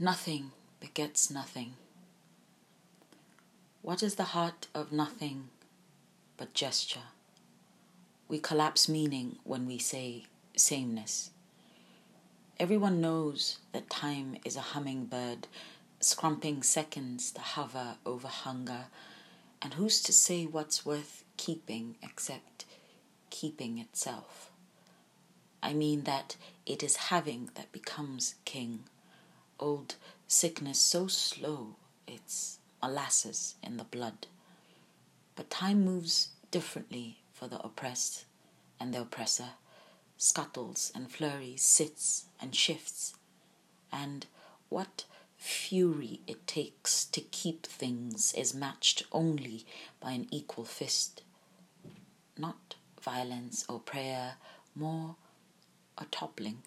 Nothing begets nothing. What is the heart of nothing but gesture? We collapse meaning when we say sameness. Everyone knows that time is a hummingbird, scrumping seconds to hover over hunger, and who's to say what's worth keeping except keeping itself? I mean that it is having that becomes king old sickness so slow it's molasses in the blood. But time moves differently for the oppressed and the oppressor, scuttles and flurries, sits and shifts. And what fury it takes to keep things is matched only by an equal fist. Not violence or prayer, more a toppling.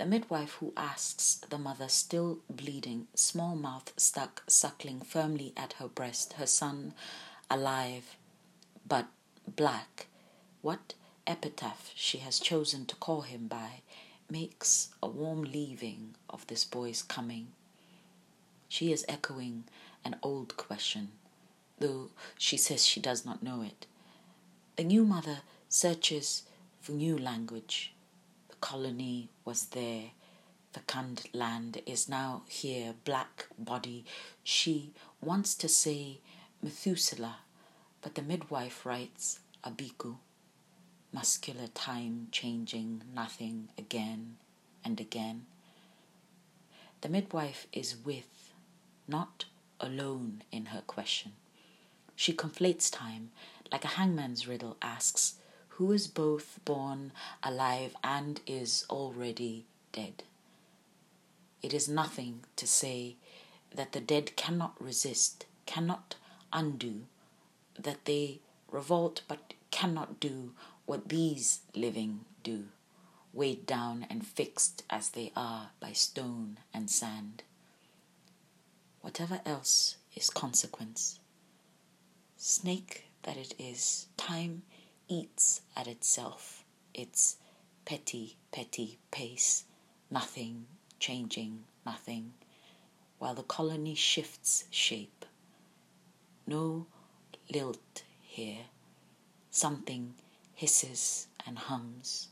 The midwife who asks the mother, still bleeding, small mouth stuck, suckling firmly at her breast, her son alive but black, what epitaph she has chosen to call him by makes a warm leaving of this boy's coming. She is echoing an old question, though she says she does not know it. The new mother searches for new language colony was there. Vacant land is now here, black body. She wants to say Methuselah, but the midwife writes Abiku. Muscular time changing nothing again and again. The midwife is with, not alone in her question. She conflates time like a hangman's riddle asks, who is both born alive and is already dead. It is nothing to say that the dead cannot resist, cannot undo, that they revolt but cannot do what these living do, weighed down and fixed as they are by stone and sand. Whatever else is consequence. Snake that it is, time eats at itself, its petty, petty pace, nothing changing, nothing, while the colony shifts shape. No lilt here. Something hisses and hums.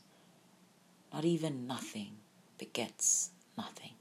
Not even nothing begets nothing.